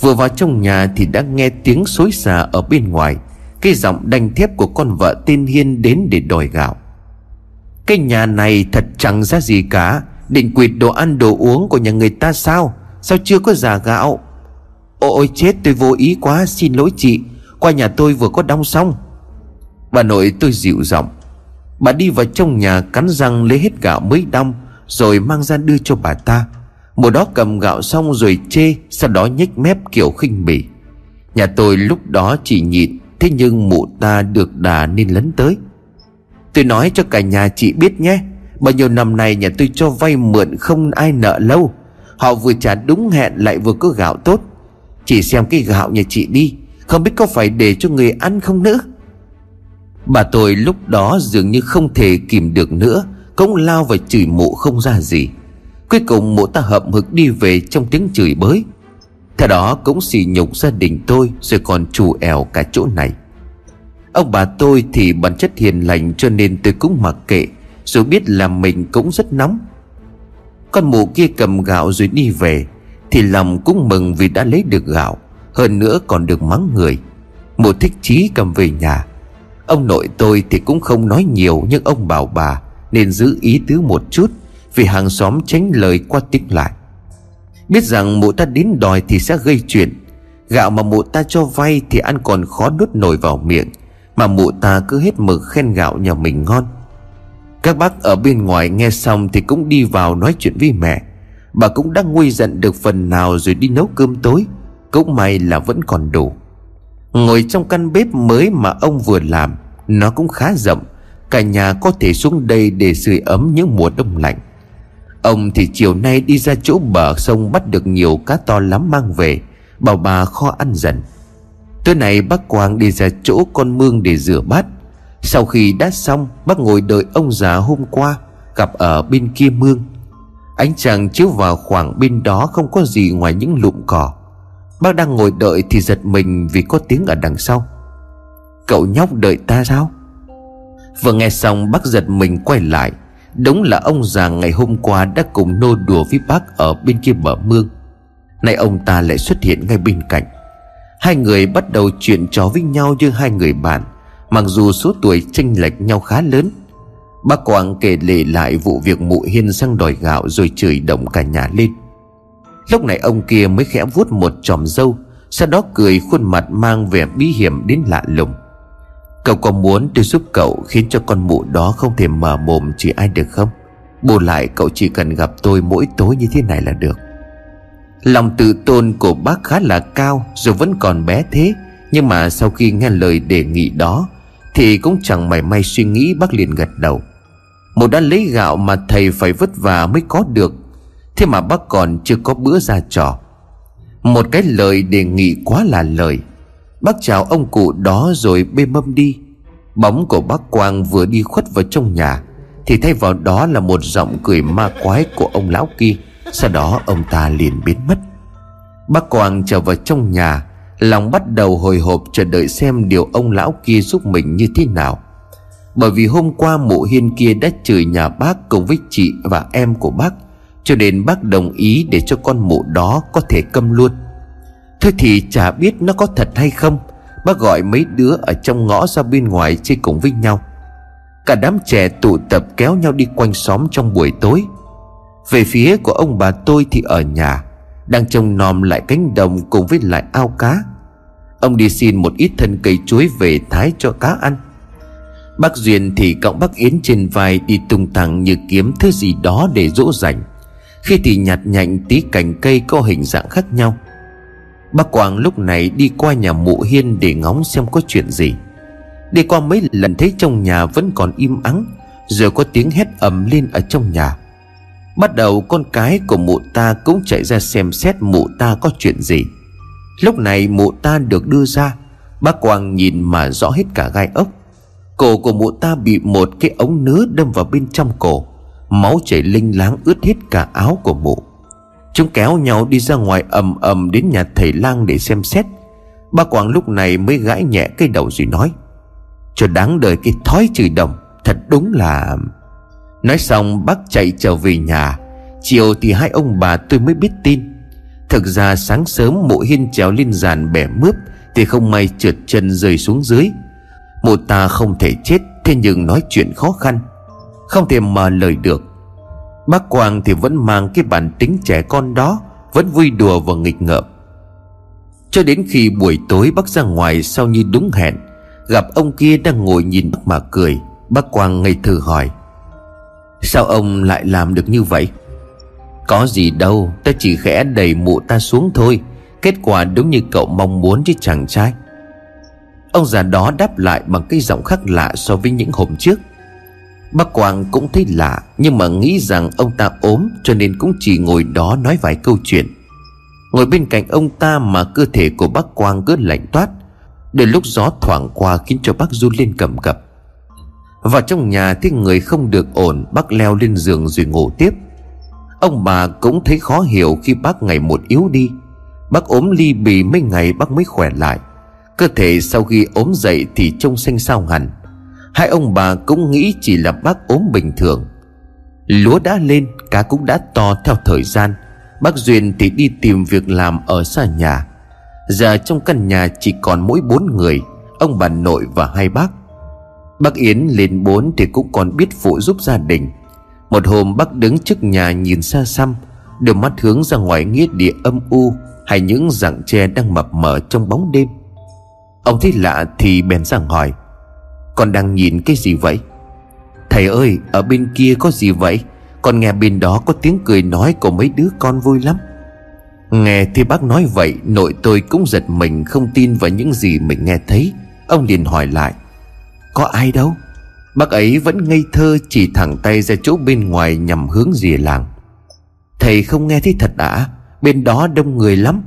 Vừa vào trong nhà thì đã nghe tiếng xối xả ở bên ngoài. Cái giọng đanh thép của con vợ tên Hiên đến để đòi gạo. Cái nhà này thật chẳng ra gì cả. Định quỵt đồ ăn đồ uống của nhà người ta sao? Sao chưa có giả gạo? Ôi chết, tôi vô ý quá. Xin lỗi chị. Qua nhà tôi vừa có đong xong. Bà nội tôi dịu giọng. Bà đi vào trong nhà cắn răng lấy hết gạo mới đong, Rồi mang ra đưa cho bà ta. Một đó cầm gạo xong rồi chê, Sau đó nhếch mép kiểu khinh bỉ. Nhà tôi lúc đó chỉ nhịn, Thế nhưng mụ ta được đà nên lấn tới. Tôi nói cho cả nhà chị biết nhé, Bao nhiêu năm nay nhà tôi cho vay mượn không ai nợ lâu. Họ vừa trả đúng hẹn lại vừa có gạo tốt. Chỉ xem cái gạo nhà chị đi, Không biết có phải để cho người ăn không nữa? Bà tôi lúc đó dường như không thể kìm được nữa, Cũng lao và chửi mụ không ra gì. Cuối cùng mụ ta hậm hực đi về trong tiếng chửi bới. Theo đó cũng xì nhục gia đình tôi Rồi còn trù ẻo cả chỗ này. Ông bà tôi thì bản chất hiền lành Cho nên tôi cũng mặc kệ, dù biết là mình cũng rất nóng. Con mụ kia cầm gạo rồi đi về, Thì lòng cũng mừng vì đã lấy được gạo, Hơn nữa còn được mắng người. Mụ thích chí cầm về nhà. Ông nội tôi thì cũng không nói nhiều Nhưng ông bảo bà Nên giữ ý tứ một chút. Vì hàng xóm tránh lời qua tiếng lại. Biết rằng mụ ta đến đòi thì sẽ gây chuyện. Gạo mà mụ ta cho vay Thì ăn còn khó nuốt nổi vào miệng, Mà mụ ta cứ hết mực khen gạo nhà mình ngon. Các bác ở bên ngoài nghe xong Thì cũng đi vào nói chuyện với mẹ. Bà cũng đã nguôi giận được phần nào Rồi đi nấu cơm tối, Cũng may là vẫn còn đủ. Ngồi trong căn bếp mới mà ông vừa làm, Nó cũng khá rộng, Cả nhà có thể xuống đây để sưởi ấm những mùa đông lạnh. Ông thì chiều nay đi ra chỗ bờ sông bắt được nhiều cá to lắm mang về. Bảo bà kho ăn dần. Tối nay bác Quang đi ra chỗ con mương để rửa bát. Sau khi đã xong, bác ngồi đợi ông già hôm qua, Gặp ở bên kia mương. Ánh trăng chiếu vào khoảng bên đó không có gì ngoài những lụm cỏ. Bác đang ngồi đợi thì giật mình vì có tiếng ở đằng sau. Cậu nhóc đợi ta sao? Vừa nghe xong, bác giật mình quay lại. Đúng là ông già ngày hôm qua đã cùng nô đùa với bác ở bên kia bờ mương. Nay ông ta lại xuất hiện ngay bên cạnh. Hai người bắt đầu chuyện trò với nhau như hai người bạn, Mặc dù số tuổi chênh lệch nhau khá lớn. Bác Quang kể lể lại vụ việc mụ hiên sang đòi gạo rồi chửi động cả nhà lên. Lúc này ông kia mới khẽ vuốt một chòm dâu Sau đó cười khuôn mặt mang vẻ bí hiểm đến lạ lùng. Cậu có muốn tôi giúp cậu Khiến cho con mụ đó không thể mở mồm chỉ ai được không? Bù lại cậu chỉ cần gặp tôi mỗi tối như thế này là được. Lòng tự tôn của bác khá là cao, Dù vẫn còn bé thế, Nhưng mà sau khi nghe lời đề nghị đó, Thì cũng chẳng mảy may suy nghĩ, bác liền gật đầu. Một đã lấy gạo mà thầy phải vất vả mới có được, Thế mà bác còn chưa có bữa ra trò. Một cái lời đề nghị quá là lời. Bác chào ông cụ đó rồi bê mâm đi. Bóng của bác Quang vừa đi khuất vào trong nhà, Thì thay vào đó là một giọng cười ma quái của ông lão kia. Sau đó ông ta liền biến mất. Bác Quang trở vào trong nhà, Lòng bắt đầu hồi hộp chờ đợi xem điều ông lão kia giúp mình như thế nào. Bởi vì hôm qua mụ hiên kia đã chửi nhà bác cùng với chị và em của bác, cho nên bác đồng ý để cho con mụ đó có thể câm luôn. Thôi thì chả biết nó có thật hay không. Bác gọi mấy đứa ở trong ngõ ra bên ngoài chơi cùng với nhau. Cả đám trẻ tụ tập kéo nhau đi quanh xóm trong buổi tối. Về phía của ông bà tôi thì ở nhà, Đang trông nom lại cánh đồng cùng với lại ao cá. Ông đi xin một ít thân cây chuối về thái cho cá ăn. Bác Duyên thì cõng bác Yến trên vai đi tung tăng như kiếm thứ gì đó để dỗ dành. Khi thì nhặt nhạnh tí cành cây có hình dạng khác nhau. Bác Quang lúc này đi qua nhà mụ hiên để ngóng xem có chuyện gì. Đi qua mấy lần thấy trong nhà vẫn còn im ắng, Rồi có tiếng hét ầm lên ở trong nhà. Bắt đầu con cái của mụ ta cũng chạy ra xem xét mụ ta có chuyện gì. Lúc này mụ ta được đưa ra, Bác Quang nhìn mà rõ hết cả gai ốc. Cổ của mụ ta bị một cái ống nứa đâm vào bên trong cổ, Máu chảy linh láng ướt hết cả áo của mụ. Chúng kéo nhau đi ra ngoài ầm ầm đến nhà thầy lang để xem xét. Ba Quảng lúc này mới gãi nhẹ cái đầu rồi nói, Cho đáng đời cái thói chửi đồng, Thật đúng là Nói xong, bác chạy trở về nhà. Chiều thì hai ông bà tôi mới biết tin. Thực ra sáng sớm mụ hiên trèo lên giàn bẻ mướp Thì không may trượt chân rơi xuống dưới. Mụ ta không thể chết, Thế nhưng nói chuyện khó khăn. Không thể mà lời được. Bác Quang thì vẫn mang cái bản tính trẻ con đó, Vẫn vui đùa và nghịch ngợm. Cho đến khi buổi tối bác ra ngoài Sau như đúng hẹn, Gặp ông kia đang ngồi nhìn bác mà cười, Bác Quang ngây thơ hỏi, Sao ông lại làm được như vậy? Có gì đâu, Ta chỉ khẽ đẩy mụ ta xuống thôi, Kết quả đúng như cậu mong muốn chứ chàng trai. Ông già đó đáp lại bằng cái giọng khác lạ so với những hôm trước. Bác Quang cũng thấy lạ, Nhưng mà nghĩ rằng ông ta ốm Cho nên cũng chỉ ngồi đó nói vài câu chuyện. Ngồi bên cạnh ông ta mà cơ thể của bác Quang cứ lạnh toát Đến lúc gió thoảng qua khiến cho bác run lên cầm cập. Vào trong nhà thấy người không được ổn, Bác leo lên giường rồi ngủ tiếp. Ông bà cũng thấy khó hiểu khi bác ngày một yếu đi. Bác ốm ly bì mấy ngày bác mới khỏe lại. Cơ thể sau khi ốm dậy thì trông xanh xao hẳn. Hai ông bà cũng nghĩ chỉ là bác ốm bình thường. Lúa đã lên, Cá cũng đã to theo thời gian. Bác Duyên thì đi tìm việc làm ở xa nhà. Giờ trong căn nhà chỉ còn mỗi bốn người, Ông bà nội và hai bác. Bác Yến lên bốn thì cũng còn biết phụ giúp gia đình. Một hôm bác đứng trước nhà nhìn xa xăm Đôi mắt hướng ra ngoài nghĩa địa âm u Hay những rặng tre đang mập mờ trong bóng đêm. Ông thấy lạ thì bèn ra hỏi con đang nhìn cái gì vậy? Thầy ơi, ở bên kia có gì vậy? Con nghe bên đó có tiếng cười nói của mấy đứa con vui lắm. Nghe thì bác nói vậy, Nội tôi cũng giật mình không tin vào những gì mình nghe thấy. Ông liền hỏi lại, Có ai đâu? Bác ấy vẫn ngây thơ chỉ thẳng tay ra chỗ bên ngoài nhằm hướng rìa làng. Thầy không nghe thấy thật đã Bên đó đông người lắm.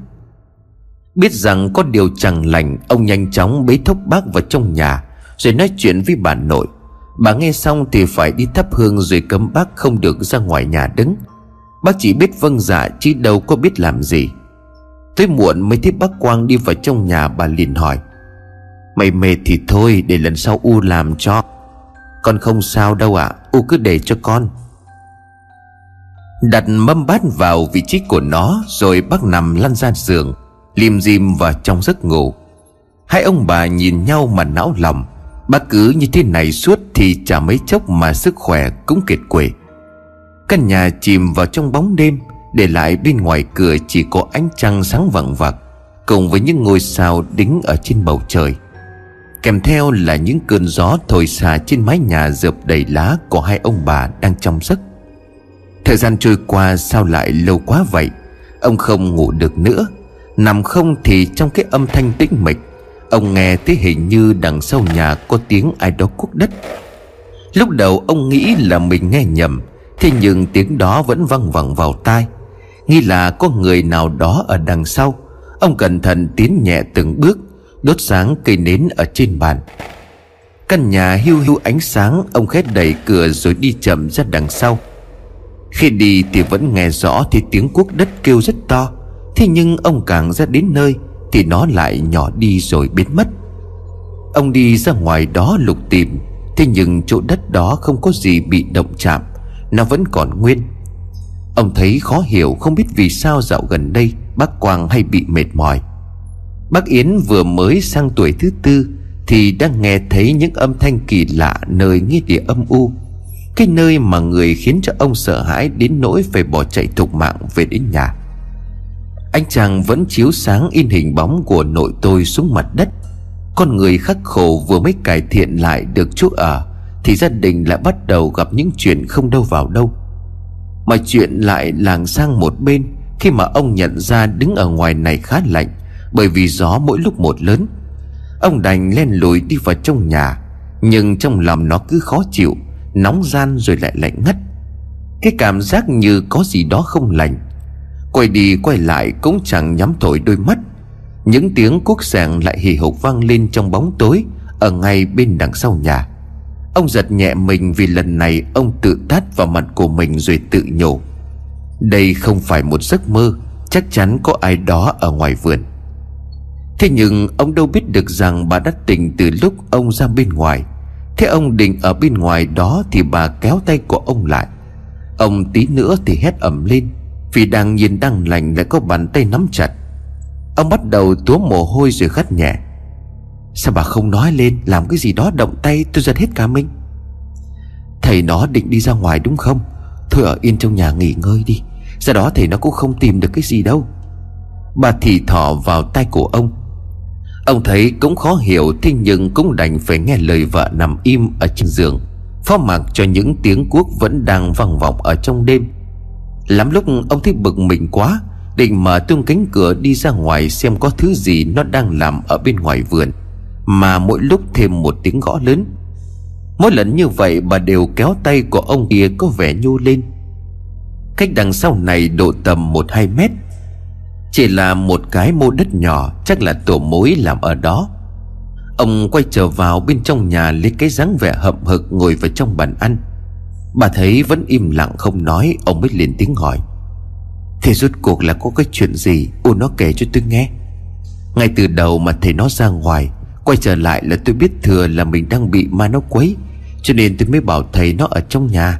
Biết rằng có điều chẳng lành, Ông nhanh chóng bế thốc bác vào trong nhà. Rồi nói chuyện với bà nội. Bà nghe xong thì phải đi thắp hương Rồi cấm bác không được ra ngoài nhà đứng. Bác chỉ biết vâng dạ Chứ đâu có biết làm gì. Tới muộn mới thấy bác Quang đi vào trong nhà Bà liền hỏi. Mày mệt thì thôi để lần sau U làm cho. Con không sao đâu ạ à, U cứ để cho con. Đặt mâm bát vào vị trí của nó Rồi bác nằm lăn ra giường Lim dim vào trong giấc ngủ. Hai ông bà nhìn nhau mà não lòng. Bác cứ như thế này suốt Thì chả mấy chốc mà sức khỏe cũng kiệt quệ. Căn nhà chìm vào trong bóng đêm, Để lại bên ngoài cửa chỉ có ánh trăng sáng vẳng vặc, Cùng với những ngôi sao đính ở trên bầu trời. Kèm theo là những cơn gió thổi xà trên mái nhà dợp đầy lá của hai ông bà đang trong giấc Thời gian trôi qua sao lại lâu quá vậy? Ông không ngủ được nữa. Nằm không thì trong cái âm thanh tĩnh mịch Ông nghe thấy hình như đằng sau nhà có tiếng ai đó cuốc đất. Lúc đầu ông nghĩ là mình nghe nhầm, Thế nhưng tiếng đó vẫn văng vẳng vào tai. Nghi là có người nào đó ở đằng sau. Ông cẩn thận tiến nhẹ từng bước, Đốt sáng cây nến ở trên bàn. Căn nhà hiu hiu ánh sáng, Ông khét đẩy cửa rồi đi chậm ra đằng sau. Khi đi thì vẫn nghe rõ Thì tiếng cuốc đất kêu rất to, Thế nhưng ông càng ra đến nơi thì nó lại nhỏ đi rồi biến mất. Ông đi ra ngoài đó lục tìm, Thế nhưng chỗ đất đó không có gì bị động chạm, Nó vẫn còn nguyên. Ông thấy khó hiểu, không biết vì sao dạo gần đây Bác Quang hay bị mệt mỏi. Bác Yến vừa mới sang tuổi thứ tư Thì đang nghe thấy những âm thanh kỳ lạ Nơi nghĩa địa âm u, Cái nơi mà người khiến cho ông sợ hãi Đến nỗi phải bỏ chạy thục mạng về đến nhà. Anh chàng vẫn chiếu sáng in hình bóng của nội tôi xuống mặt đất. Con người khắc khổ vừa mới cải thiện lại được chỗ ở, Thì gia đình lại bắt đầu gặp những chuyện không đâu vào đâu. Mọi chuyện lại làng sang một bên Khi mà ông nhận ra đứng ở ngoài này khá lạnh, Bởi vì gió mỗi lúc một lớn. Ông đành len lùi đi vào trong nhà, Nhưng trong lòng nó cứ khó chịu, Nóng gian rồi lại lạnh ngắt. Cái cảm giác như có gì đó không lành Quay đi quay lại cũng chẳng nhắm thổi đôi mắt. Những tiếng cuốc sàng lại hì hục vang lên trong bóng tối, Ở ngay bên đằng sau nhà. Ông giật nhẹ mình vì lần này ông tự tát vào mặt của mình rồi tự nhủ Đây không phải một giấc mơ, Chắc chắn có ai đó ở ngoài vườn. Thế nhưng ông đâu biết được rằng bà đã tỉnh từ lúc ông ra bên ngoài. Thế ông định ở bên ngoài đó thì bà kéo tay của ông lại. Ông tí nữa thì hét ẩm lên. Vì đang nhìn đang lành lại có bàn tay nắm chặt. Ông bắt đầu túa mồ hôi rồi gắt nhẹ. Sao bà không nói lên, Làm cái gì đó động tay, tôi giật hết cả mình. Thầy nó định đi ra ngoài đúng không? Thôi ở yên trong nhà nghỉ ngơi đi. Ra đó thầy nó cũng không tìm được cái gì đâu. Bà thì thỏ vào tay của ông. Ông thấy cũng khó hiểu, Thế nhưng cũng đành phải nghe lời vợ nằm im ở trên giường, Phó mặc cho những tiếng cuốc vẫn đang vang vọng ở trong đêm. Lắm lúc ông thấy bực mình quá, Định mở tung cánh cửa đi ra ngoài xem có thứ gì nó đang làm ở bên ngoài vườn. Mà mỗi lúc thêm một tiếng gõ lớn. Mỗi lần như vậy, bà đều kéo tay của ông kia có vẻ nhô lên. Cách đằng sau này độ tầm một hai mét. Chỉ là một cái mô đất nhỏ, Chắc là tổ mối làm ở đó. Ông quay trở vào bên trong nhà Lấy cái dáng vẻ hậm hực ngồi vào trong bàn ăn. Bà thấy vẫn im lặng không nói, Ông mới liền tiếng hỏi. Thế rốt cuộc là có cái chuyện gì? Ô, nó kể cho tôi nghe. Ngay từ đầu mà thầy nó ra ngoài, Quay trở lại là tôi biết thừa là mình đang bị ma nó quấy, Cho nên tôi mới bảo thầy nó ở trong nhà.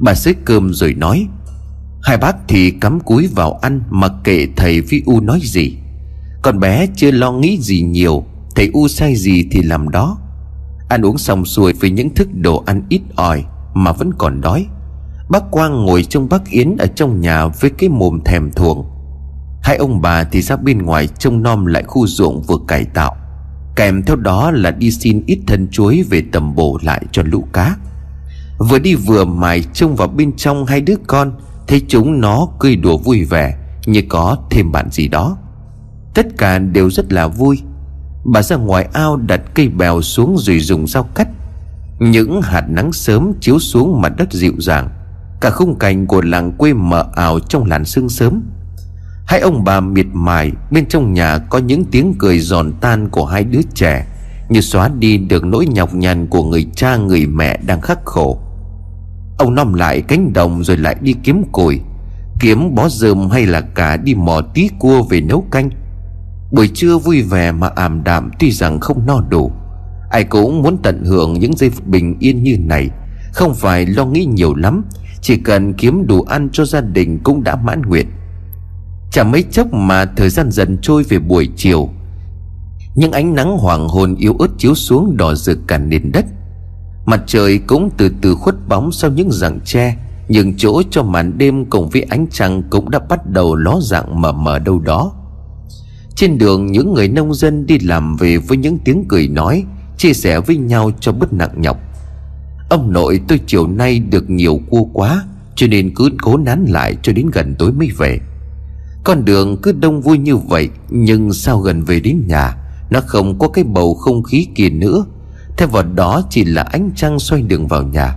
Bà xới cơm rồi nói, Hai bác thì cắm cúi vào ăn mà kệ thầy với U nói gì. Con bé chưa lo nghĩ gì nhiều, Thầy U sai gì thì làm đó. Ăn uống xong xuôi với những thức đồ ăn ít ỏi mà vẫn còn đói. Bác Quang ngồi trong bác Yến Ở trong nhà với cái mồm thèm thuồng. Hai ông bà thì ra bên ngoài Trông nom lại khu ruộng vừa cải tạo. Kèm theo đó là đi xin ít thân chuối Về tầm bổ lại cho lũ cá. Vừa đi vừa mài trông vào bên trong hai đứa con, Thấy chúng nó cười đùa vui vẻ, Như có thêm bạn gì đó. Tất cả đều rất là vui. Bà ra ngoài ao đặt cây bèo xuống rồi dùng dao cắt. Những hạt nắng sớm chiếu xuống mặt đất dịu dàng, Cả khung cảnh của làng quê mờ ảo trong làn sương sớm. Hai ông bà miệt mài, Bên trong nhà có những tiếng cười giòn tan của hai đứa trẻ, Như xóa đi được nỗi nhọc nhằn của người cha, người mẹ đang khắc khổ. Ông nom lại cánh đồng rồi lại đi kiếm củi Kiếm bó rơm hay là cả đi mò tí cua về nấu canh. Buổi trưa vui vẻ mà ảm đạm, tuy rằng không no đủ. Ai cũng muốn tận hưởng những giây bình yên như này. Không phải lo nghĩ nhiều lắm, Chỉ cần kiếm đủ ăn cho gia đình cũng đã mãn nguyện. Chả mấy chốc mà thời gian dần trôi về buổi chiều. Những ánh nắng hoàng hôn yếu ớt chiếu xuống đỏ rực cả nền đất. Mặt trời cũng từ từ khuất bóng sau những rặng tre Nhưng chỗ cho màn đêm cùng với ánh trăng cũng đã bắt đầu ló dạng mờ mờ đâu đó. Trên đường, những người nông dân đi làm về với những tiếng cười nói Chia sẻ với nhau cho bớt nặng nhọc. Ông nội tôi chiều nay được nhiều cua quá, Cho nên cứ cố nán lại cho đến gần tối mới về. Con đường cứ đông vui như vậy, Nhưng sao gần về đến nhà, Nó không có cái bầu không khí kia nữa. Thay vào đó chỉ là ánh trăng xoay đường vào nhà.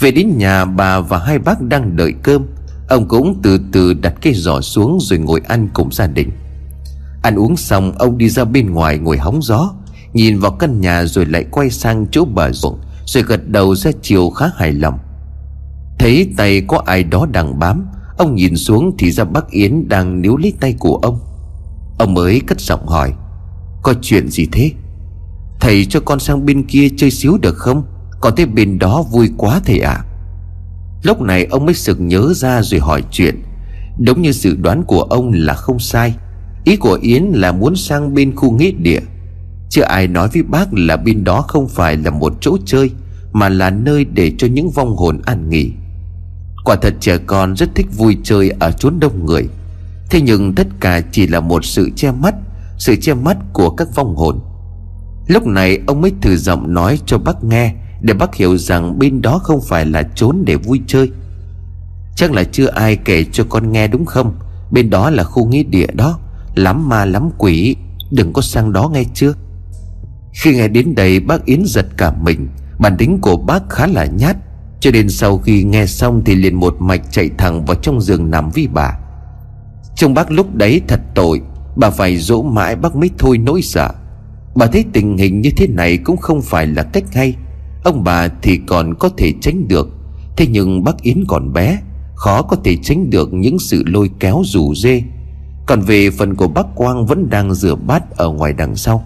Về đến nhà, bà và hai bác đang đợi cơm. Ông cũng từ từ đặt cái giỏ xuống rồi ngồi ăn cùng gia đình. Ăn uống xong, ông đi ra bên ngoài ngồi hóng gió. Nhìn vào căn nhà rồi lại quay sang chỗ bờ ruộng Rồi gật đầu ra chiều khá hài lòng. Thấy tay có ai đó đang bám, Ông nhìn xuống thì ra bác Yến đang níu lấy tay của ông. Ông mới cất giọng hỏi, Có chuyện gì thế? Thầy cho con sang bên kia chơi xíu được không? Còn thấy bên đó vui quá thầy ạ. À? Lúc này ông mới sực nhớ ra rồi hỏi chuyện. Đúng như dự đoán của ông là không sai. Ý của Yến là muốn sang bên khu nghĩa địa chưa ai nói với bác là bên đó không phải là một chỗ chơi, Mà là nơi để cho những vong hồn an nghỉ. Quả thật trẻ con rất thích vui chơi ở chốn đông người. Thế nhưng tất cả chỉ là một sự che mắt, Sự che mắt của các vong hồn. Lúc này ông mới thử giọng nói cho bác nghe, Để bác hiểu rằng bên đó không phải là chốn để vui chơi. Chắc là chưa ai kể cho con nghe đúng không? Bên đó là khu nghĩa địa đó. Lắm ma lắm quỷ. Đừng có sang đó nghe chưa? Khi nghe đến đây, bác Yến giật cả mình. Bản tính của bác khá là nhát. Cho nên sau khi nghe xong Thì liền một mạch chạy thẳng vào trong giường nằm với bà. Trông bác lúc đấy thật tội. Bà phải dỗ mãi bác mới thôi nỗi sợ. Bà thấy tình hình như thế này Cũng không phải là cách hay. Ông bà thì còn có thể tránh được. Thế nhưng bác Yến còn bé, Khó có thể tránh được những sự lôi kéo rủ dê còn về phần của bác Quang vẫn đang rửa bát ở ngoài đằng sau.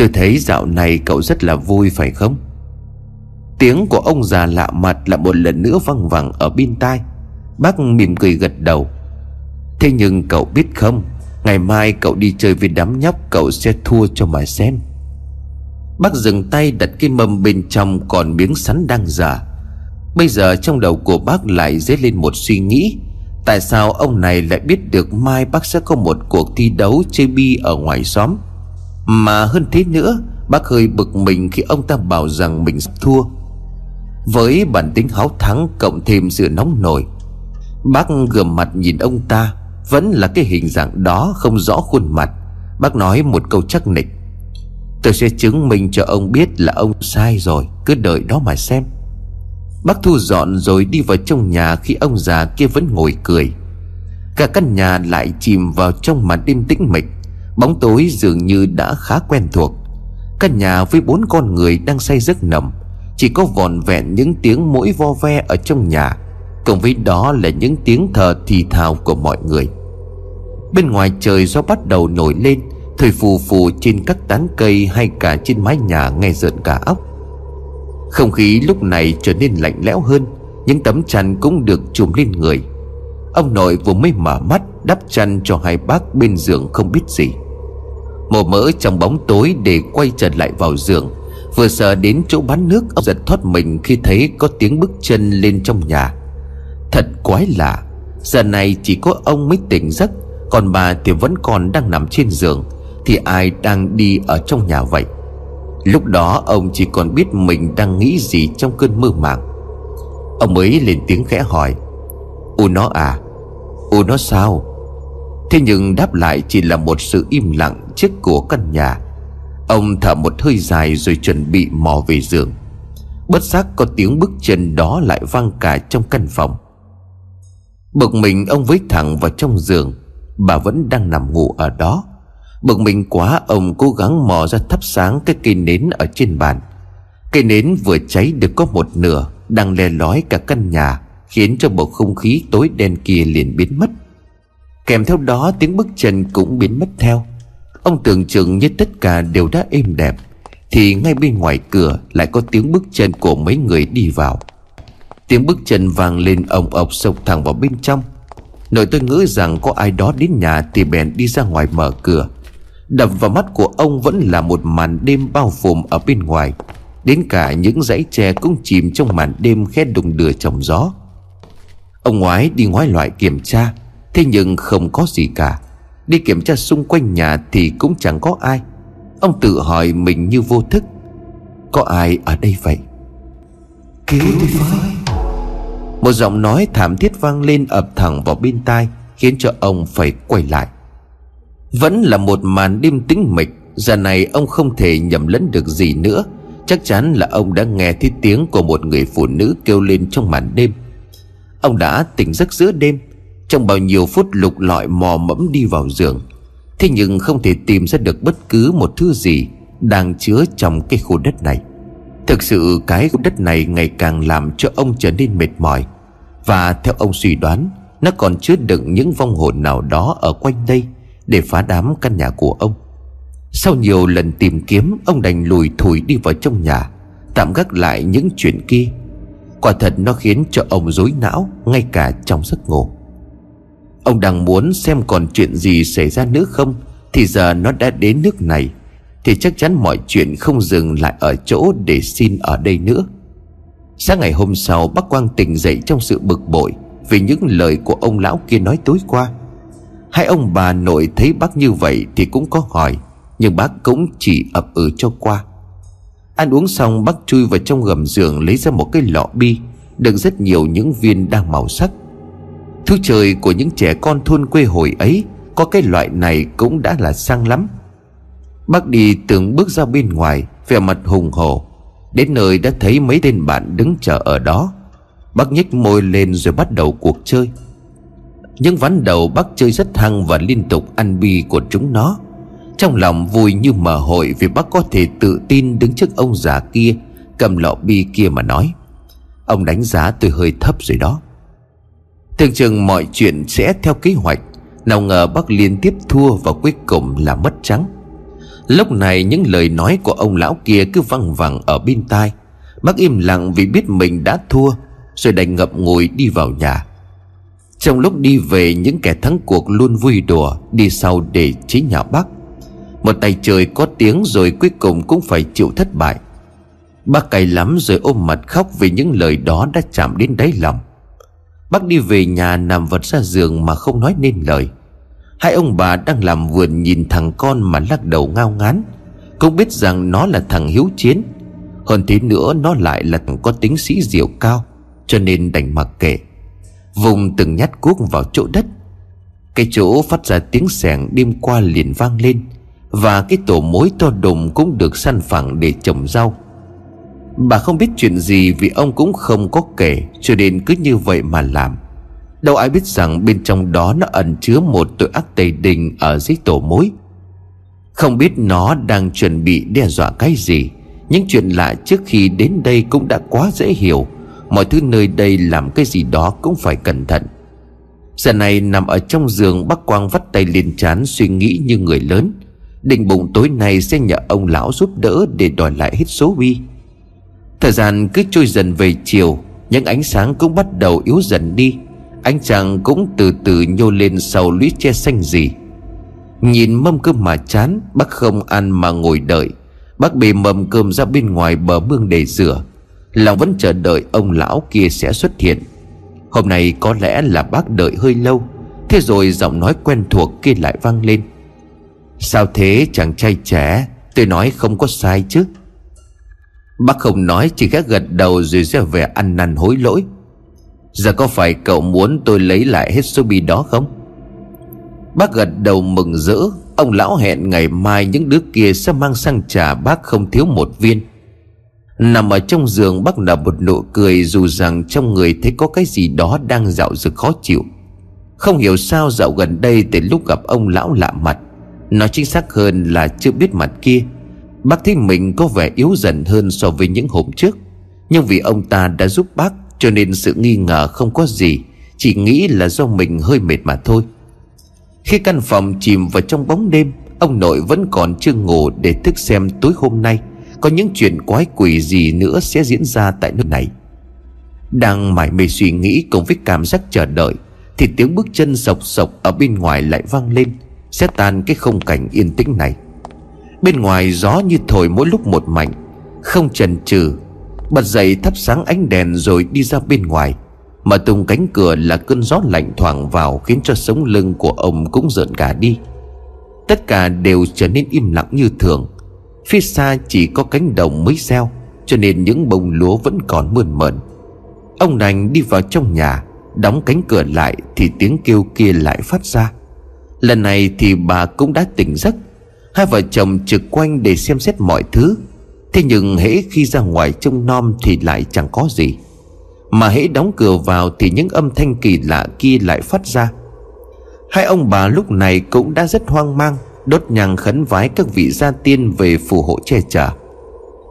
Tôi thấy dạo này cậu rất là vui, phải không? Tiếng của ông già lạ mặt là một lần nữa văng vẳng ở bên tai. Bác mỉm cười gật đầu. Thế nhưng cậu biết không, Ngày mai cậu đi chơi với đám nhóc, Cậu sẽ thua cho mà xem. Bác dừng tay đặt cái mâm bên trong Còn miếng sắn đang giả Bây giờ trong đầu của bác lại dấy lên một suy nghĩ. Tại sao ông này lại biết được mai bác sẽ có một cuộc thi đấu chơi bi ở ngoài xóm? Mà hơn thế nữa, Bác hơi bực mình khi ông ta bảo rằng mình thua. Với bản tính háo thắng cộng thêm sự nóng nổi, Bác gườm mặt nhìn ông ta, Vẫn là cái hình dạng đó không rõ khuôn mặt. Bác nói một câu chắc nịch, Tôi sẽ chứng minh cho ông biết là ông sai rồi, Cứ đợi đó mà xem. Bác thu dọn rồi đi vào trong nhà Khi ông già kia vẫn ngồi cười. Cả căn nhà lại chìm vào trong màn đêm tĩnh mịch. Bóng tối dường như đã khá quen thuộc. Căn nhà với bốn con người đang say giấc nằm, Chỉ có vòn vẹn những tiếng mũi vo ve ở trong nhà, cộng với đó là những tiếng thở thì thào của mọi người. Bên ngoài trời gió bắt đầu nổi lên Thổi phù phù trên các tán cây hay cả trên mái nhà nghe rợn cả óc. Không khí lúc này trở nên lạnh lẽo hơn, Những tấm chăn cũng được trùm lên người. Ông nội vừa mới mở mắt Đắp chăn cho hai bác bên giường không biết gì. Mồ mỡ trong bóng tối để quay trở lại vào giường. Vừa sợ đến chỗ bán nước, Ông giật thoát mình khi thấy có tiếng bước chân lên trong nhà. Thật quái lạ, Giờ này chỉ có ông mới tỉnh giấc, Còn bà thì vẫn còn đang nằm trên giường, Thì ai đang đi ở trong nhà vậy? Lúc đó, ông chỉ còn biết mình đang nghĩ gì trong cơn mơ màng. Ông mới lên tiếng khẽ hỏi U nó à? U nó sao? Thế nhưng đáp lại chỉ là một sự im lặng trước của căn nhà. Ông thở một hơi dài rồi chuẩn bị mò về giường. Bất giác có tiếng bước chân đó lại vang cả trong căn phòng. Bực mình ông với thẳng vào trong giường, Bà vẫn đang nằm ngủ ở đó. Bực mình quá, ông cố gắng mò ra thắp sáng cái cây nến ở trên bàn. Cây nến vừa cháy được có một nửa, Đang le lói cả căn nhà, Khiến cho bầu không khí tối đen kia liền biến mất. Kèm theo đó, tiếng bước chân cũng biến mất theo. Ông tưởng chừng như tất cả đều đã êm đẹp, Thì ngay bên ngoài cửa lại có tiếng bước chân của mấy người đi vào. Tiếng bước chân vang lên ồng ộc sộc thẳng vào bên trong. Nội tôi ngỡ rằng có ai đó đến nhà Thì bèn đi ra ngoài mở cửa. Đập vào mắt của ông vẫn là một màn đêm bao phủ ở bên ngoài. Đến cả những dãy tre cũng chìm trong màn đêm khét đùng đưa trong gió. Ông ngoái đi ngoái loại kiểm tra. Thế nhưng không có gì cả. Đi kiểm tra xung quanh nhà thì cũng chẳng có ai. Ông tự hỏi mình như vô thức. Có ai ở đây vậy? Cứu tôi với Một giọng nói thảm thiết vang lên ập thẳng vào bên tai Khiến cho ông phải quay lại. Vẫn là một màn đêm tĩnh mịch Giờ này ông không thể nhầm lẫn được gì nữa. Chắc chắn là ông đã nghe thấy tiếng của một người phụ nữ kêu lên trong màn đêm. Ông đã tỉnh giấc giữa đêm trong bao nhiêu phút lục lọi mò mẫm đi vào giường, Thế nhưng không thể tìm ra được bất cứ một thứ gì Đang chứa trong cái khu đất này. Thực sự, cái khu đất này ngày càng làm cho ông trở nên mệt mỏi. Và theo ông suy đoán, Nó còn chứa đựng những vong hồn nào đó ở quanh đây Để phá đám căn nhà của ông. Sau nhiều lần tìm kiếm, Ông đành lùi thủi đi vào trong nhà, Tạm gác lại những chuyện kia. Quả thật nó khiến cho ông rối não Ngay cả trong giấc ngủ. Ông đang muốn xem còn chuyện gì xảy ra nữa không? Thì giờ nó đã đến nước này, Thì chắc chắn mọi chuyện không dừng lại ở chỗ để xin ở đây nữa. Sáng ngày hôm sau, bác Quang tỉnh dậy trong sự bực bội Vì những lời của ông lão kia nói tối qua. Hai ông bà nội thấy bác như vậy thì cũng có hỏi, Nhưng bác cũng chỉ ập ừ cho qua. Ăn uống xong, bác chui vào trong gầm giường Lấy ra một cái lọ bi, Đựng rất nhiều những viên đang màu sắc. Thứ trời của những trẻ con thôn quê hồi ấy, Có cái loại này cũng đã là sang lắm. Bác đi từng bước ra bên ngoài, Vẻ mặt hùng hổ. Đến nơi đã thấy mấy tên bạn đứng chờ ở đó. Bác nhếch môi lên rồi bắt đầu cuộc chơi. Những ván đầu bác chơi rất hăng và liên tục ăn bi của chúng nó. Trong lòng vui như mở hội Vì bác có thể tự tin đứng trước ông già kia, Cầm lọ bi kia mà nói. Ông đánh giá tôi hơi thấp rồi đó. Tưởng chừng mọi chuyện sẽ theo kế hoạch. Nào ngờ bác liên tiếp thua Và cuối cùng là mất trắng. Lúc này những lời nói của ông lão kia Cứ văng vẳng ở bên tai. Bác im lặng vì biết mình đã thua, Rồi đành ngậm ngùi đi vào nhà. Trong lúc đi về, những kẻ thắng cuộc luôn vui đùa Đi sau để chế nhà bác. Một tay trời có tiếng rồi cuối cùng cũng phải chịu thất bại. Bác cay lắm rồi ôm mặt khóc vì những lời đó đã chạm đến đáy lòng. Bác đi về nhà nằm vật ra giường mà không nói nên lời. Hai ông bà đang làm vườn nhìn thằng con mà lắc đầu ngao ngán. Cũng biết rằng nó là thằng hiếu chiến. Hơn thế nữa, nó lại là thằng có tính sĩ diệu cao, Cho nên đành mặc kệ. Vùng từng nhát cuốc vào chỗ đất. Cái chỗ phát ra tiếng sẻng đêm qua liền vang lên, Và cái tổ mối to đùng cũng được săn phẳng để trồng rau. Bà không biết chuyện gì vì ông cũng không có kể, Cho nên cứ như vậy mà làm. Đâu ai biết rằng bên trong đó nó ẩn chứa một tội ác tây đình ở dưới tổ mối. Không biết nó đang chuẩn bị đe dọa cái gì. Những chuyện lạ trước khi đến đây cũng đã quá dễ hiểu. Mọi thứ nơi đây làm cái gì đó cũng phải cẩn thận. Giờ này nằm ở trong giường, bác Quang vắt tay lên chán suy nghĩ như người lớn. Định bụng tối nay sẽ nhờ ông lão giúp đỡ để đòi lại hết số bi Thời gian cứ trôi dần về chiều, Những ánh sáng cũng bắt đầu yếu dần đi. Ánh trăng cũng từ từ nhô lên sau lũy che xanh gì Nhìn mâm cơm mà chán, Bác không ăn mà ngồi đợi. Bác bê mâm cơm ra bên ngoài bờ mương để rửa. Lòng vẫn chờ đợi ông lão kia sẽ xuất hiện. Hôm nay có lẽ là bác đợi hơi lâu, Thế rồi giọng nói quen thuộc kia lại vang lên. Sao thế chàng trai trẻ? Tôi nói không có sai chứ. Bác không nói chỉ khẽ gật đầu rồi ra vẻ ăn năn hối lỗi. Giờ có phải cậu muốn tôi lấy lại hết số bi đó không? Bác gật đầu mừng rỡ. Ông lão hẹn ngày mai những đứa kia sẽ mang sang trả bác không thiếu một viên. Nằm ở trong giường, bác nở một nụ cười Dù rằng trong người thấy có cái gì đó đang dạo dực khó chịu. Không hiểu sao dạo gần đây từ lúc gặp ông lão lạ mặt, Nói chính xác hơn là chưa biết mặt kia. Bác thấy mình có vẻ yếu dần hơn so với những hôm trước. Nhưng vì ông ta đã giúp bác, Cho nên sự nghi ngờ không có gì, Chỉ nghĩ là do mình hơi mệt mà thôi. Khi căn phòng chìm vào trong bóng đêm, Ông nội vẫn còn chưa ngủ để thức xem tối hôm nay Có những chuyện quái quỷ gì nữa sẽ diễn ra tại nơi này. Đang mải mê suy nghĩ cùng với cảm giác chờ đợi, Thì tiếng bước chân sộc sộc ở bên ngoài lại vang lên, Sẽ tan cái không cảnh yên tĩnh này. Bên ngoài gió như thổi mỗi lúc một mạnh, Không chần chừ, Bật dậy thắp sáng ánh đèn rồi đi ra bên ngoài. Mở tung cánh cửa là cơn gió lạnh thoảng vào Khiến cho sống lưng của ông cũng rợn cả đi. Tất cả đều trở nên im lặng như thường. Phía xa chỉ có cánh đồng mới gieo, Cho nên những bông lúa vẫn còn mơn mờn Ông đành đi vào trong nhà, Đóng cánh cửa lại Thì tiếng kêu kia lại phát ra. Lần này thì bà cũng đã tỉnh giấc Hai vợ chồng trực quanh để xem xét mọi thứ. Thế nhưng hễ khi ra ngoài trông nom thì lại chẳng có gì. Mà hễ đóng cửa vào thì những âm thanh kỳ lạ kia lại phát ra. Hai ông bà lúc này cũng đã rất hoang mang, Đốt nhang khấn vái các vị gia tiên về phù hộ che chở.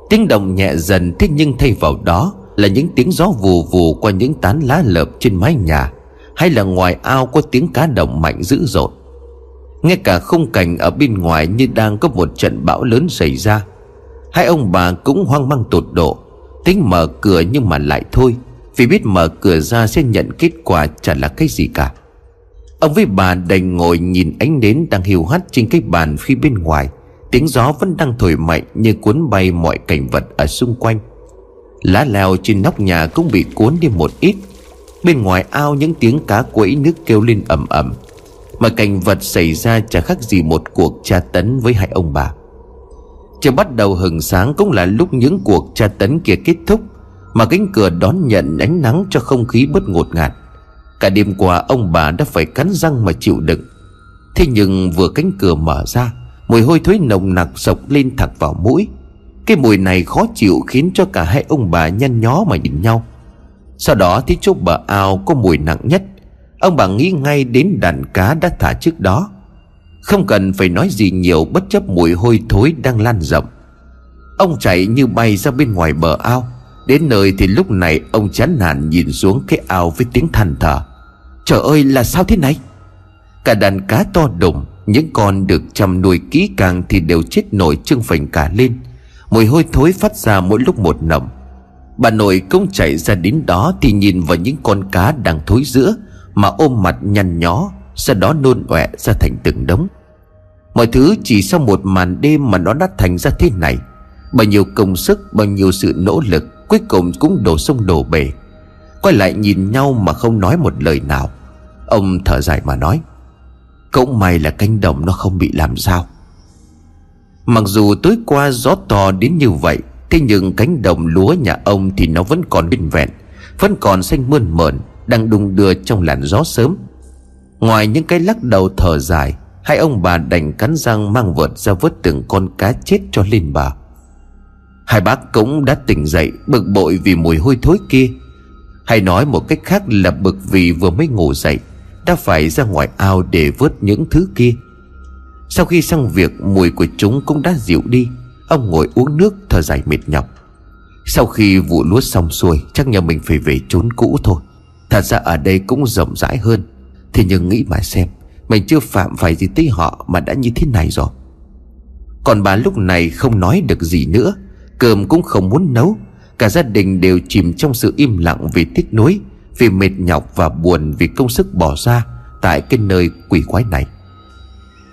Tiếng động nhẹ dần, thế nhưng thay vào đó Là những tiếng gió vù vù qua những tán lá lợp trên mái nhà, Hay là ngoài ao có tiếng cá động mạnh dữ dội. Nghe cả khung cảnh ở bên ngoài như đang có một trận bão lớn xảy ra. Hai ông bà cũng hoang mang tột độ. Tính mở cửa nhưng mà lại thôi. Vì biết mở cửa ra sẽ nhận kết quả chả là cái gì cả. Ông với bà đành ngồi nhìn ánh nến đang hiu hắt trên cái bàn phía bên ngoài. Tiếng gió vẫn đang thổi mạnh như cuốn bay mọi cảnh vật ở xung quanh. Lá leo trên nóc nhà cũng bị cuốn đi một ít. Bên ngoài ao những tiếng cá quẫy nước kêu lên ầm ầm mà cảnh vật xảy ra chẳng khác gì một cuộc tra tấn với hai ông bà. Chưa bắt đầu hừng sáng cũng là lúc những cuộc tra tấn kia kết thúc, Mà cánh cửa đón nhận ánh nắng cho không khí bớt ngột ngạt. Cả đêm qua, ông bà đã phải cắn răng mà chịu đựng. Thế nhưng vừa cánh cửa mở ra, Mùi hôi thối nồng nặc sộc lên thẳng vào mũi. Cái mùi này khó chịu khiến cho cả hai ông bà nhăn nhó mà nhìn nhau. Sau đó thì chỗ bờ ao có mùi nặng nhất Ông bà nghĩ ngay đến đàn cá đã thả trước đó. Không cần phải nói gì nhiều, Bất chấp mùi hôi thối đang lan rộng. Ông chạy như bay ra bên ngoài bờ ao. Đến nơi thì lúc này ông chán nản nhìn xuống cái ao với tiếng than thở. Trời ơi, là sao thế này? Cả đàn cá to đùng, Những con được chăm nuôi kỹ càng Thì đều chết nổi trưng phình cả lên. Mùi hôi thối phát ra mỗi lúc một nồng. Bà nội cũng chạy ra đến đó Thì nhìn vào những con cá đang thối giữa. Mà ôm mặt nhăn nhó, Sau đó nôn ọe ra thành từng đống. Mọi thứ chỉ sau một màn đêm mà nó đã thành ra thế này. Bao nhiêu công sức, Bao nhiêu sự nỗ lực, Cuối cùng cũng đổ sông đổ bể. Quay lại nhìn nhau mà không nói một lời nào. Ông thở dài mà nói, Cũng may là cánh đồng nó không bị làm sao. Mặc dù tối qua gió to đến như vậy, Thế nhưng cánh đồng lúa nhà ông Thì nó vẫn còn nguyên vẹn, Vẫn còn xanh mơn mởn đang đung đưa trong làn gió sớm. Ngoài những cái lắc đầu thở dài, Hai ông bà đành cắn răng mang vợt ra vớt từng con cá chết cho lên bà Hai bác cũng đã tỉnh dậy, Bực bội vì mùi hôi thối kia. Hay nói một cách khác là bực vì vừa mới ngủ dậy, Đã phải ra ngoài ao để vớt những thứ kia. Sau khi xong việc, Mùi của chúng cũng đã dịu đi. Ông ngồi uống nước, thở dài mệt nhọc. Sau khi vụ lúa xong xuôi, Chắc nhà mình phải về trốn cũ thôi. Thật ra ở đây cũng rộng rãi hơn. Thì nhưng nghĩ mà xem, Mình chưa phạm phải gì tới họ Mà đã như thế này rồi. Còn bà lúc này không nói được gì nữa. Cơm cũng không muốn nấu. Cả gia đình đều chìm trong sự im lặng vì tiếc nuối, Vì mệt nhọc và buồn vì công sức bỏ ra Tại cái nơi quỷ quái này.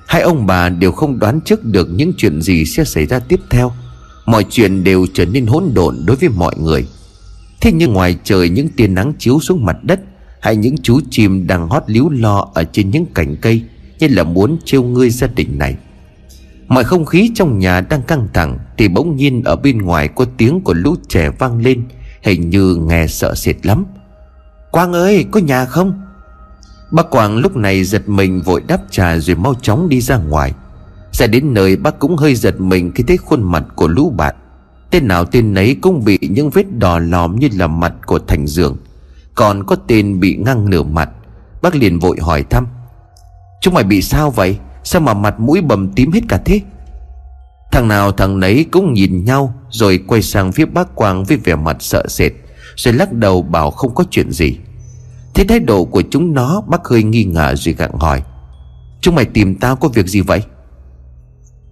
Hai ông bà đều không đoán trước được những chuyện gì sẽ xảy ra tiếp theo. Mọi chuyện đều trở nên hỗn độn đối với mọi người. Thế nhưng ngoài trời những tia nắng chiếu xuống mặt đất, Hay những chú chim đang hót líu lo ở trên những cành cây, Như là muốn trêu ngươi gia đình này. Mọi không khí trong nhà đang căng thẳng, Thì bỗng nhiên ở bên ngoài có tiếng của lũ trẻ vang lên, Hình như nghe sợ sệt lắm. Quang ơi, có nhà không? Bác Quang lúc này giật mình vội đáp trà rồi mau chóng đi ra ngoài. Ra đến nơi bác cũng hơi giật mình khi thấy khuôn mặt của lũ bạn. Tên nào tên nấy cũng bị những vết đỏ lòm như là mặt của thành giường. Còn có tên bị ngang nửa mặt. Bác liền vội hỏi thăm. Chúng mày bị sao vậy? Sao mà mặt mũi bầm tím hết cả thế? Thằng nào thằng nấy cũng nhìn nhau, Rồi quay sang phía bác Quang với vẻ mặt sợ sệt, Rồi lắc đầu bảo không có chuyện gì. Thế thái độ của chúng nó, Bác hơi nghi ngờ rồi gặng hỏi. Chúng mày tìm tao có việc gì vậy?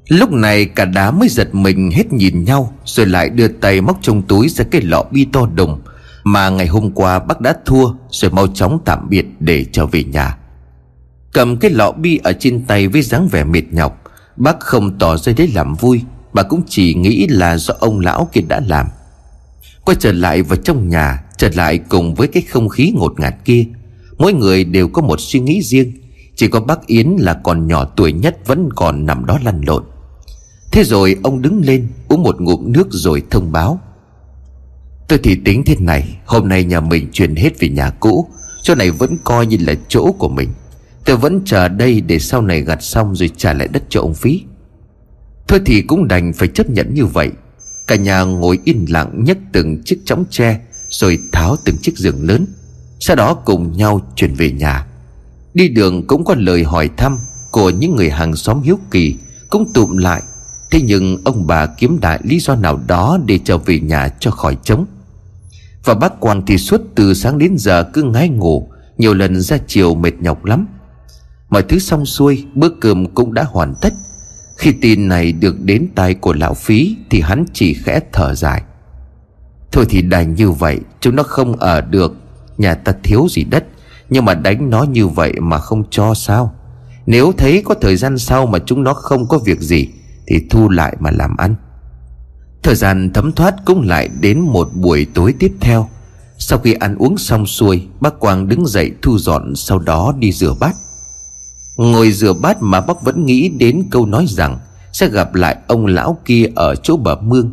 Lúc này cả đám mới giật mình hết nhìn nhau, Rồi lại đưa tay móc trong túi ra cái lọ bi to đùng. Mà ngày hôm qua bác đã thua, Rồi mau chóng tạm biệt để trở về nhà. Cầm cái lọ bi ở trên tay với dáng vẻ mệt nhọc, Bác không tỏ ra đấy làm vui Bà cũng chỉ nghĩ là do ông lão kia đã làm. Quay trở lại vào trong nhà, Trở lại cùng với cái không khí ngột ngạt kia. Mỗi người đều có một suy nghĩ riêng, Chỉ có bác Yến là còn nhỏ tuổi nhất Vẫn còn nằm đó lăn lộn. Thế rồi ông đứng lên Uống một ngụm nước rồi thông báo. Tôi thì tính thế này, Hôm nay nhà mình chuyển hết về nhà cũ, Chỗ này vẫn coi như là chỗ của mình. Tôi vẫn chờ đây để sau này gặt xong Rồi trả lại đất cho ông Phí. Thôi thì cũng đành phải chấp nhận như vậy. Cả nhà ngồi yên lặng nhấc từng chiếc chóng tre, Rồi tháo từng chiếc giường lớn, Sau đó cùng nhau chuyển về nhà. Đi đường cũng có lời hỏi thăm Của những người hàng xóm hiếu kỳ, Cũng tụm lại Thế nhưng ông bà kiếm đại lý do nào đó Để trở về nhà cho khỏi trống. Và bác quan thì suốt từ sáng đến giờ cứ ngái ngủ, Nhiều lần ra chiều mệt nhọc lắm. Mọi thứ xong xuôi, Bữa cơm cũng đã hoàn tất. Khi tin này được đến tai của lão phí Thì hắn chỉ khẽ thở dài. Thôi thì đành như vậy, Chúng nó không ở được, Nhà ta thiếu gì đất. Nhưng mà đánh nó như vậy mà không cho sao? Nếu thấy có thời gian sau Mà chúng nó không có việc gì thì thu lại mà làm ăn. Thời gian thấm thoát cũng lại đến một buổi tối tiếp theo. Sau khi ăn uống xong xuôi, Bác Quang đứng dậy thu dọn, Sau đó đi rửa bát. Ngồi rửa bát mà bác vẫn nghĩ đến câu nói rằng Sẽ gặp lại ông lão kia ở chỗ bờ mương.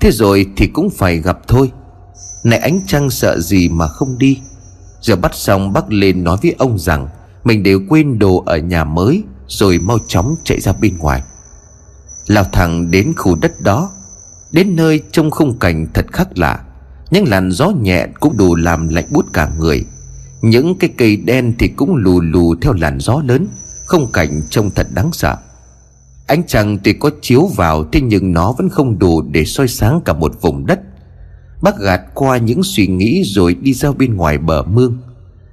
Thế rồi thì cũng phải gặp thôi. Này ánh trăng sợ gì mà không đi. Rửa bát xong, bác lên nói với ông rằng Mình đều quên đồ ở nhà mới, Rồi mau chóng chạy ra bên ngoài. Lao thẳng đến khu đất đó. Đến nơi trông khung cảnh thật khác lạ, Những làn gió nhẹ cũng đủ làm lạnh bút cả người. Những cái cây đen thì cũng lù lù theo làn gió lớn Không cảnh trông thật đáng sợ. Ánh trăng thì có chiếu vào Thế nhưng nó vẫn không đủ để soi sáng cả một vùng đất. Bác gạt qua những suy nghĩ rồi đi ra bên ngoài bờ mương.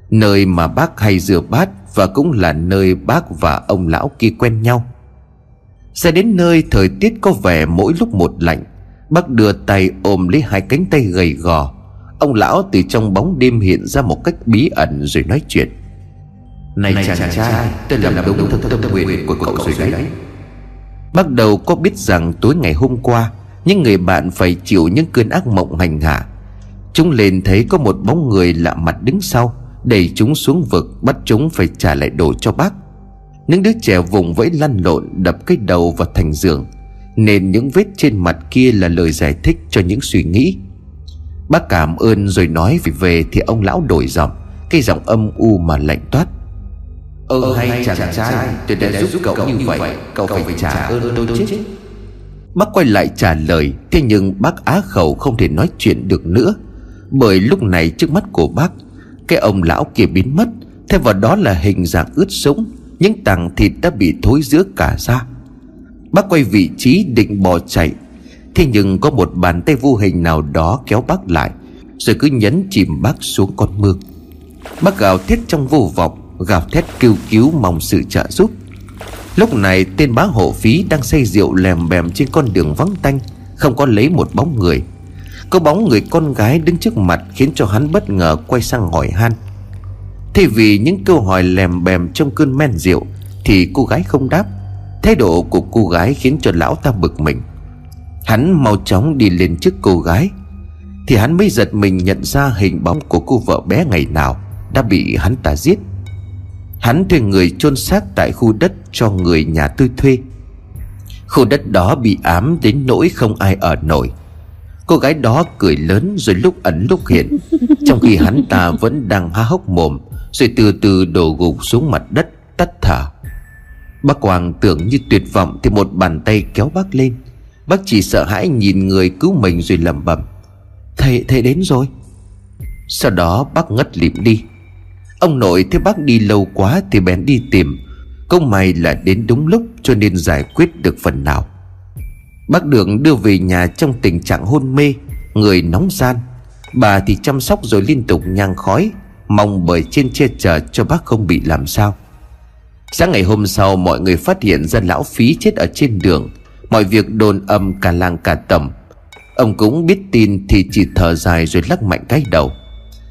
Nơi mà bác hay rửa bát Và cũng là nơi bác và ông lão kia quen nhau. Ra đến nơi thời tiết có vẻ mỗi lúc một lạnh. Bác đưa tay ôm lấy hai cánh tay gầy gò. Ông lão từ trong bóng đêm hiện ra một cách bí ẩn rồi nói chuyện. Này chàng trai Tôi làm đúng theo tâm nguyện của cậu rồi đấy. Bắt đầu có biết rằng tối ngày hôm qua Những người bạn phải chịu những cơn ác mộng hành hạ. Chúng lên thấy có một bóng người lạ mặt đứng sau Đẩy chúng xuống vực Bắt chúng phải trả lại đồ cho bác Những đứa trẻ vùng vẫy lăn lộn Đập cái đầu vào thành giường. Nên những vết trên mặt kia là lời giải thích cho những suy nghĩ. Bác cảm ơn rồi nói về về Thì ông lão đổi giọng. Cái giọng âm u mà lạnh toát. Ơ hay chàng trai Tôi đã giúp cậu như vậy Cậu phải trả ơn tôi chứ. Bác quay lại trả lời Thế nhưng bác á khẩu không thể nói chuyện được nữa. Bởi lúc này trước mắt của bác Cái ông lão kia biến mất. Thêm vào đó là hình dạng ướt sũng những tảng thịt đã bị thối giữa cả ra. Bác quay vị trí định bỏ chạy. Thế nhưng có một bàn tay vô hình nào đó kéo bác lại, Rồi cứ nhấn chìm bác xuống con mương. Bác gào thét trong vô vọng, Gào thét kêu cứu mong sự trợ giúp. Lúc này tên bá hộ phí đang say rượu lèm bèm trên con đường vắng tanh, Không có lấy một bóng người. Có bóng người con gái đứng trước mặt Khiến cho hắn bất ngờ quay sang hỏi han. Thay vì những câu hỏi lèm bèm trong cơn men rượu, Thì cô gái không đáp. Thái độ của cô gái khiến cho lão ta bực mình. Hắn mau chóng đi lên trước cô gái, Thì hắn mới giật mình nhận ra hình bóng của cô vợ bé ngày nào Đã bị hắn ta giết. Hắn thuê người chôn xác tại khu đất cho người nhà tư thuê. Khu đất đó bị ám đến nỗi không ai ở nổi. Cô gái đó cười lớn rồi lúc ẩn lúc hiện, Trong khi hắn ta vẫn đang há hốc mồm. Rồi từ từ đổ gục xuống mặt đất tắt thở. Bác Quang tưởng như tuyệt vọng Thì một bàn tay kéo bác lên. Bác chỉ sợ hãi nhìn người cứu mình rồi lẩm bẩm Thầy, thầy đến rồi. Sau đó bác ngất lịm đi. Ông nội thấy bác đi lâu quá Thì bèn đi tìm. Công may là đến đúng lúc cho nên giải quyết được phần nào. Bác đường đưa về nhà trong tình trạng hôn mê Người nóng gian. Bà thì chăm sóc rồi liên tục nhang khói. Mong bởi trên che chở cho bác không bị làm sao. Sáng ngày hôm sau, mọi người phát hiện ra lão phí chết ở trên đường. Mọi việc đồn âm cả làng cả tầm. Ông cũng biết tin thì chỉ thở dài rồi lắc mạnh cái đầu.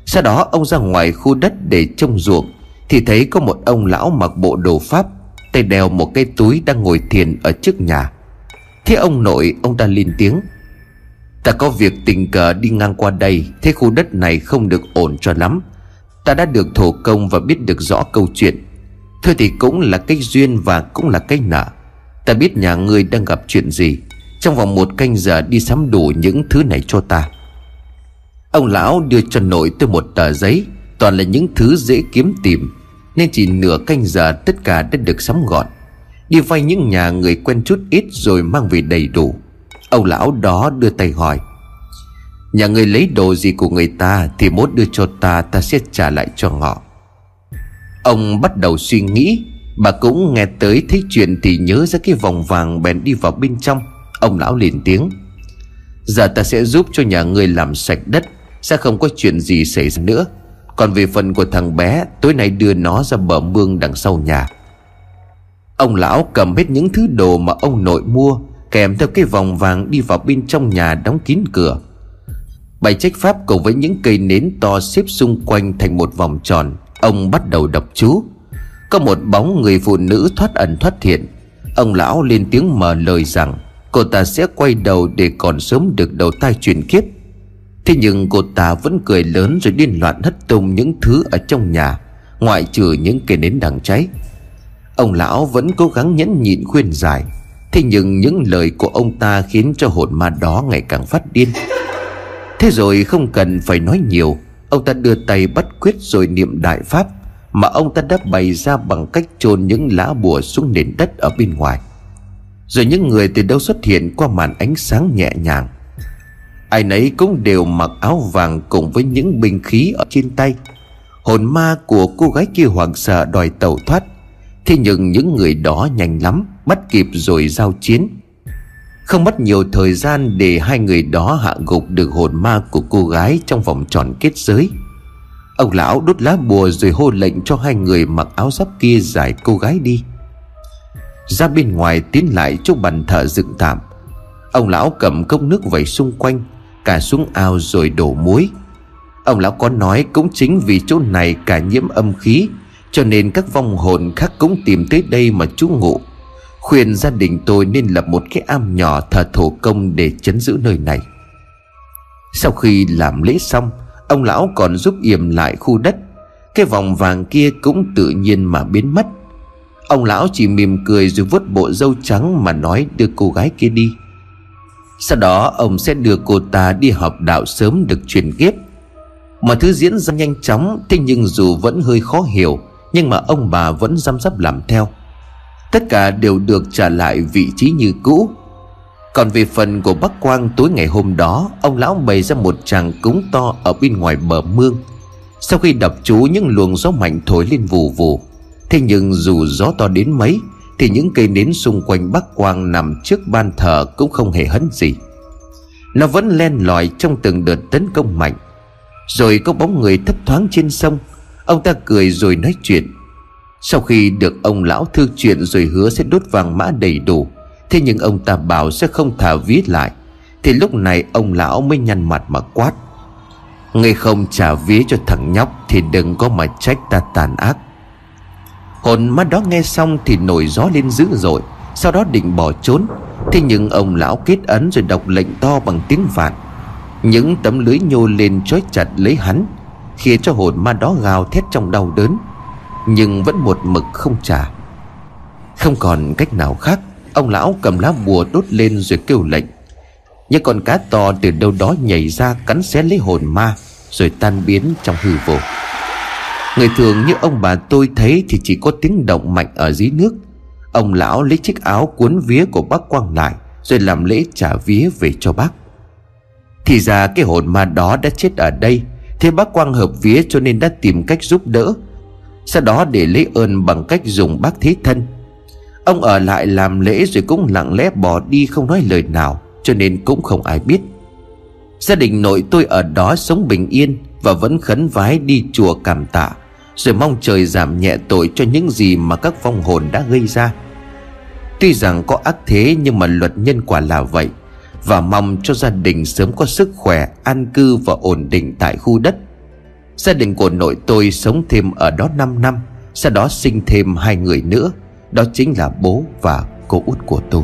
Sau đó, ông ra ngoài khu đất để trông ruộng. Thì thấy có một ông lão mặc bộ đồ pháp, Tay đeo một cái túi đang ngồi thiền ở trước nhà. Thế ông nội, ông ta lên tiếng, Ta có việc tình cờ đi ngang qua đây, Thế khu đất này không được ổn cho lắm. Ta đã được thổ công và biết được rõ câu chuyện. Thôi thì cũng là cách duyên và cũng là cách nợ. Ta biết nhà ngươi đang gặp chuyện gì. Trong vòng một canh giờ đi sắm đủ những thứ này cho ta. Ông lão đưa cho nội tôi một tờ giấy, Toàn là những thứ dễ kiếm tìm, Nên chỉ nửa canh giờ tất cả đã được sắm gọn. Đi vay những nhà người quen chút ít rồi mang về đầy đủ. Ông lão đó đưa tay hỏi Nhà người lấy đồ gì của người ta Thì mốt đưa cho ta ta sẽ trả lại cho họ Ông bắt đầu suy nghĩ, Bà cũng nghe tới thấy chuyện thì nhớ ra cái vòng vàng bèn đi vào bên trong. Ông lão liền tiếng, Giờ ta sẽ giúp cho nhà người làm sạch đất, Sẽ không có chuyện gì xảy ra nữa. Còn về phần của thằng bé, Tối nay đưa nó ra bờ mương đằng sau nhà. Ông lão cầm hết những thứ đồ mà ông nội mua, Kèm theo cái vòng vàng đi vào bên trong nhà đóng kín cửa. Bài trách pháp cùng với những cây nến to xếp xung quanh thành một vòng tròn, Ông bắt đầu đọc chú. Có một bóng người phụ nữ thoát ẩn thoát hiện. Ông lão lên tiếng mở lời rằng, Cô ta sẽ quay đầu để còn sớm được đầu thai chuyển kiếp. Thế nhưng cô ta vẫn cười lớn rồi điên loạn hất tung những thứ ở trong nhà, Ngoại trừ những cây nến đang cháy. Ông lão vẫn cố gắng nhẫn nhịn khuyên giải. Thế nhưng những lời của ông ta khiến cho hồn ma đó ngày càng phát điên. Thế rồi không cần phải nói nhiều. Ông ta đưa tay bắt quyết rồi niệm đại pháp, mà ông ta đã bày ra bằng cách chôn những lá bùa xuống nền đất ở bên ngoài. Rồi những người từ đâu xuất hiện qua màn ánh sáng nhẹ nhàng. Ai nấy cũng đều mặc áo vàng cùng với những binh khí ở trên tay. Hồn ma của cô gái kia hoảng sợ đòi tẩu thoát. Thế nhưng những người đó nhanh lắm, bắt kịp rồi giao chiến không mất nhiều thời gian để hai người đó hạ gục được hồn ma của cô gái trong vòng tròn kết giới. Ông lão đốt lá bùa rồi hô lệnh cho hai người mặc áo giáp kia giải cô gái đi. Ra bên ngoài tiến lại chỗ bàn thờ dựng tạm. Ông lão cầm cốc nước vẩy xung quanh Cả xuống ao rồi đổ muối. Ông lão có nói cũng chính vì chỗ này cả nhiễm âm khí, Cho nên các vong hồn khác cũng tìm tới đây mà trú ngụ. Khuyên gia đình tôi nên lập một cái am nhỏ thờ thổ công để chấn giữ nơi này. Sau khi làm lễ xong, Ông lão còn giúp yểm lại khu đất. Cái vòng vàng kia cũng tự nhiên mà biến mất. Ông lão chỉ mỉm cười rồi vuốt bộ râu trắng mà nói, đưa cô gái kia đi. Sau đó, ông sẽ đưa cô ta đi học đạo sớm được truyền kiếp. Mọi thứ diễn ra nhanh chóng, Thế nhưng dù vẫn hơi khó hiểu, Nhưng mà ông bà vẫn dăm dắp làm theo. Tất cả đều được trả lại vị trí như cũ. Còn về phần của Bắc Quang tối ngày hôm đó, Ông lão bày ra một tràng cúng to ở bên ngoài bờ mương. Sau khi đập chú, những luồng gió mạnh thổi lên vù vù. Thế nhưng dù gió to đến mấy, Thì những cây nến xung quanh Bắc Quang nằm trước ban thờ cũng không hề hấn gì. Nó vẫn len lỏi trong từng đợt tấn công mạnh. Rồi có bóng người thấp thoáng trên sông. Ông ta cười rồi nói chuyện. Sau khi được ông lão thư chuyện rồi hứa sẽ đốt vàng mã đầy đủ, Thế nhưng ông ta bảo sẽ không thả vía lại. Thì lúc này ông lão mới nhăn mặt mà quát, Ngươi không trả vía cho thằng nhóc Thì đừng có mà trách ta tàn ác. Hồn ma đó nghe xong thì nổi gió lên dữ dội, Sau đó định bỏ trốn. Thế nhưng ông lão kết ấn rồi đọc lệnh to bằng tiếng vạn. Những tấm lưới nhô lên trói chặt lấy hắn, Khiến cho hồn ma đó gào thét trong đau đớn. Nhưng vẫn một mực không trả. Không còn cách nào khác, Ông lão cầm lá bùa đốt lên rồi kêu lệnh. Những con cá to từ đâu đó nhảy ra cắn xé lấy hồn ma, Rồi tan biến trong hư vô. Người thường như ông bà tôi thấy Thì chỉ có tiếng động mạnh ở dưới nước. Ông lão lấy chiếc áo cuốn vía của bác Quang lại, Rồi làm lễ trả vía về cho bác. Thì ra cái hồn ma đó đã chết ở đây, Thế bác Quang hợp vía cho nên đã tìm cách giúp đỡ. Sau đó để lấy ơn bằng cách dùng bác thế thân. Ông ở lại làm lễ rồi cũng lặng lẽ bỏ đi không nói lời nào, Cho nên cũng không ai biết. Gia đình nội tôi ở đó sống bình yên Và vẫn khấn vái đi chùa cảm tạ, rồi mong trời giảm nhẹ tội cho những gì mà các vong hồn đã gây ra. Tuy rằng có ác thế nhưng mà luật nhân quả là vậy, Và mong cho gia đình sớm có sức khỏe, An cư và ổn định tại khu đất. Gia đình của nội tôi sống thêm ở đó 5 năm, Sau đó sinh thêm hai người nữa. Đó chính là bố và cô út của tôi.